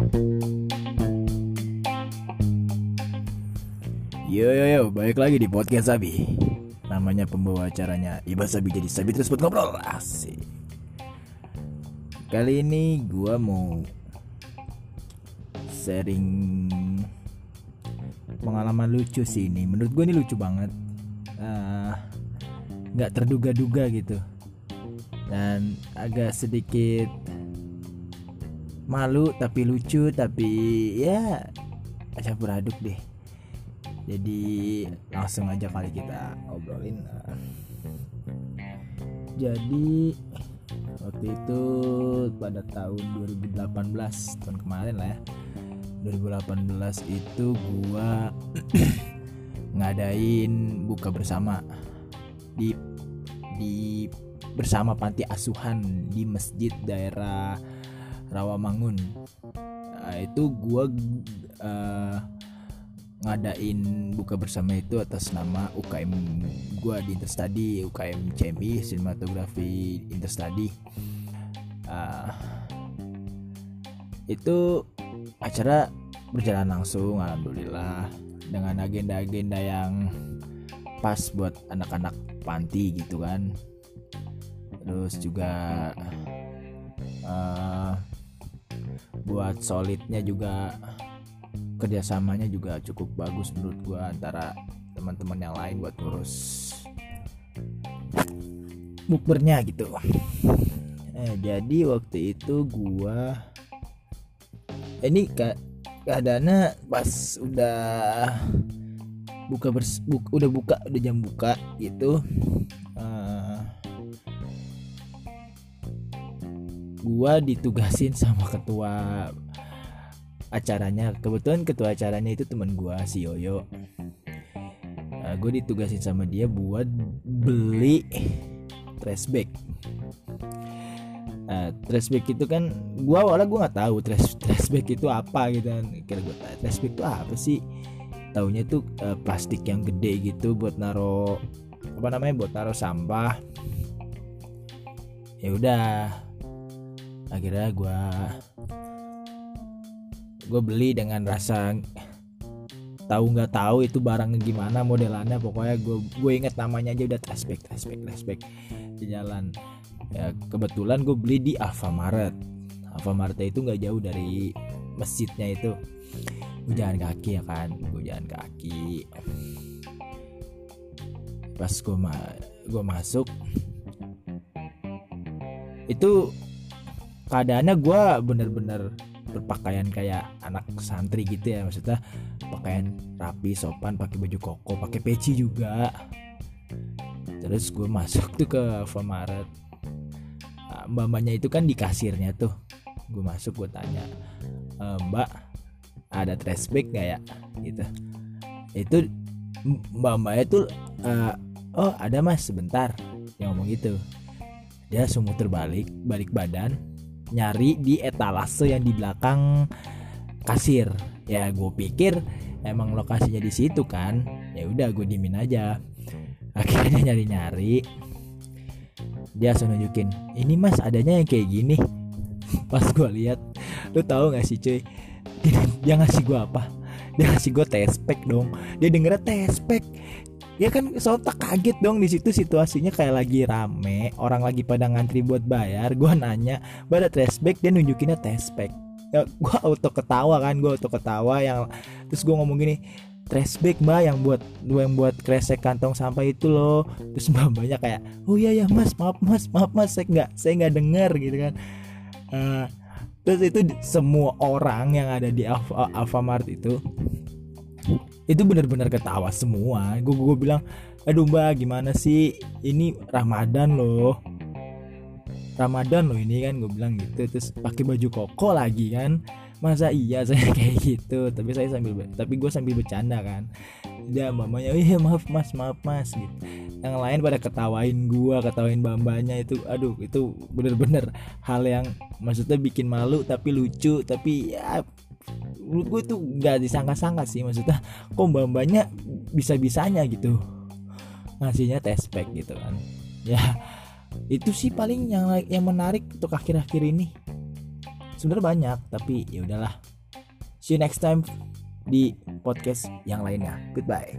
Yo yo yo, balik lagi di podcast Sabi. Namanya pembawa acaranya Iba Sabi jadi Sabi terus buat ngobrol asik. Kali ini gua mau sharing pengalaman lucu sih ini. Menurut gua ini lucu banget. Ah, nggak terduga-duga gitu. Dan agak sedikit malu tapi lucu tapi ya campur aduk deh. Jadi langsung aja kali kita obrolin. Jadi waktu itu pada tahun 2018 tahun kemarin lah ya. 2018 itu gua ngadain buka bersama di di bersama panti asuhan di masjid daerah Rawamangun. Nah, itu gua uh, ngadain buka bersama itu atas nama UKM gua di Interstudy UKM CMI Sinematografi Interstudy. Uh, itu acara berjalan langsung alhamdulillah dengan agenda-agenda yang pas buat anak-anak panti gitu kan. Terus juga uh, buat solidnya juga kerjasamanya juga cukup bagus menurut gua antara teman-teman yang lain buat ngurus bukbernya gitu. Eh, jadi waktu itu gua ini ke keadaannya pas udah buka bers bu, udah buka udah jam buka gitu gua ditugasin sama ketua acaranya. Kebetulan ketua acaranya itu teman gua si Yoyo. Uh, gue ditugasin sama dia buat beli trash bag. Uh, trash bag itu kan gua awalnya gua nggak tahu trash trash bag itu apa gitu kan. Kira gue trash bag itu apa sih? Taunya tuh uh, plastik yang gede gitu buat naro apa namanya buat naro sampah. Ya udah akhirnya gue gue beli dengan rasa tahu nggak tahu itu barangnya gimana modelannya. Pokoknya gue gue inget namanya aja udah trashback trashback trashback di jalan. Ya kebetulan gue beli di Alfamaret Alfamaret itu nggak jauh dari masjidnya itu. Gue jalan kaki ya kan gue jalan kaki. Pas gue ma gue masuk itu keadaannya gue bener-bener berpakaian kayak anak santri gitu ya maksudnya pakaian rapi sopan pakai baju koko pakai peci juga. Terus gue masuk tuh ke Alfamaret. Nah, mbak mbaknya itu kan di kasirnya tuh. Gue masuk gue tanya e, mbak ada trash bag gak ya? Gitu. Itu mbak mbaknya tuh uh, oh ada mas sebentar. Yang ngomong gitu. Dia semua terbalik balik badan nyari di etalase yang di belakang kasir. Ya gue pikir emang lokasinya di situ kan. Ya udah gue dimin aja. Akhirnya nyari nyari dia langsung nunjukin ini mas adanya yang kayak gini. Pas gue lihat lu tahu gak sih cuy? Dia ngasih gue apa? Dia ngasih gue tespek dong. Dia dengernya tespek ya kan sontak kaget dong di situ situasinya kayak lagi rame orang lagi pada ngantri buat bayar gue nanya pada tespek dia nunjukinnya tespek ya gue auto ketawa kan gue auto ketawa yang terus gue ngomong gini trashback mbak yang buat yang buat kresek kantong sampah itu loh. Terus mbak banyak kayak oh iya ya mas maaf mas maaf mas saya nggak saya nggak dengar gitu kan. Uh, terus itu semua orang yang ada di Alfa, Alfamart itu itu benar-benar ketawa semua. Gue gue bilang aduh mbak gimana sih? Ini Ramadan loh. Ramadan loh ini kan gue bilang gitu. Terus pakai baju koko lagi kan. Masa iya saya kayak gitu? Tapi saya sambil tapi gue sambil bercanda kan. Dia mamanya iya maaf mas maaf mas gitu. Yang lain pada ketawain gue ketawain bambanya itu. Aduh itu bener-bener hal yang maksudnya bikin malu tapi lucu tapi ya menurut gue tuh nggak disangka-sangka sih maksudnya kok mbak-mbaknya bisa-bisanya gitu ngasihnya tespek gitu kan. Ya itu sih paling yang yang menarik untuk akhir-akhir ini. Sebenarnya banyak tapi ya udahlah. See you next time di podcast yang lainnya. Goodbye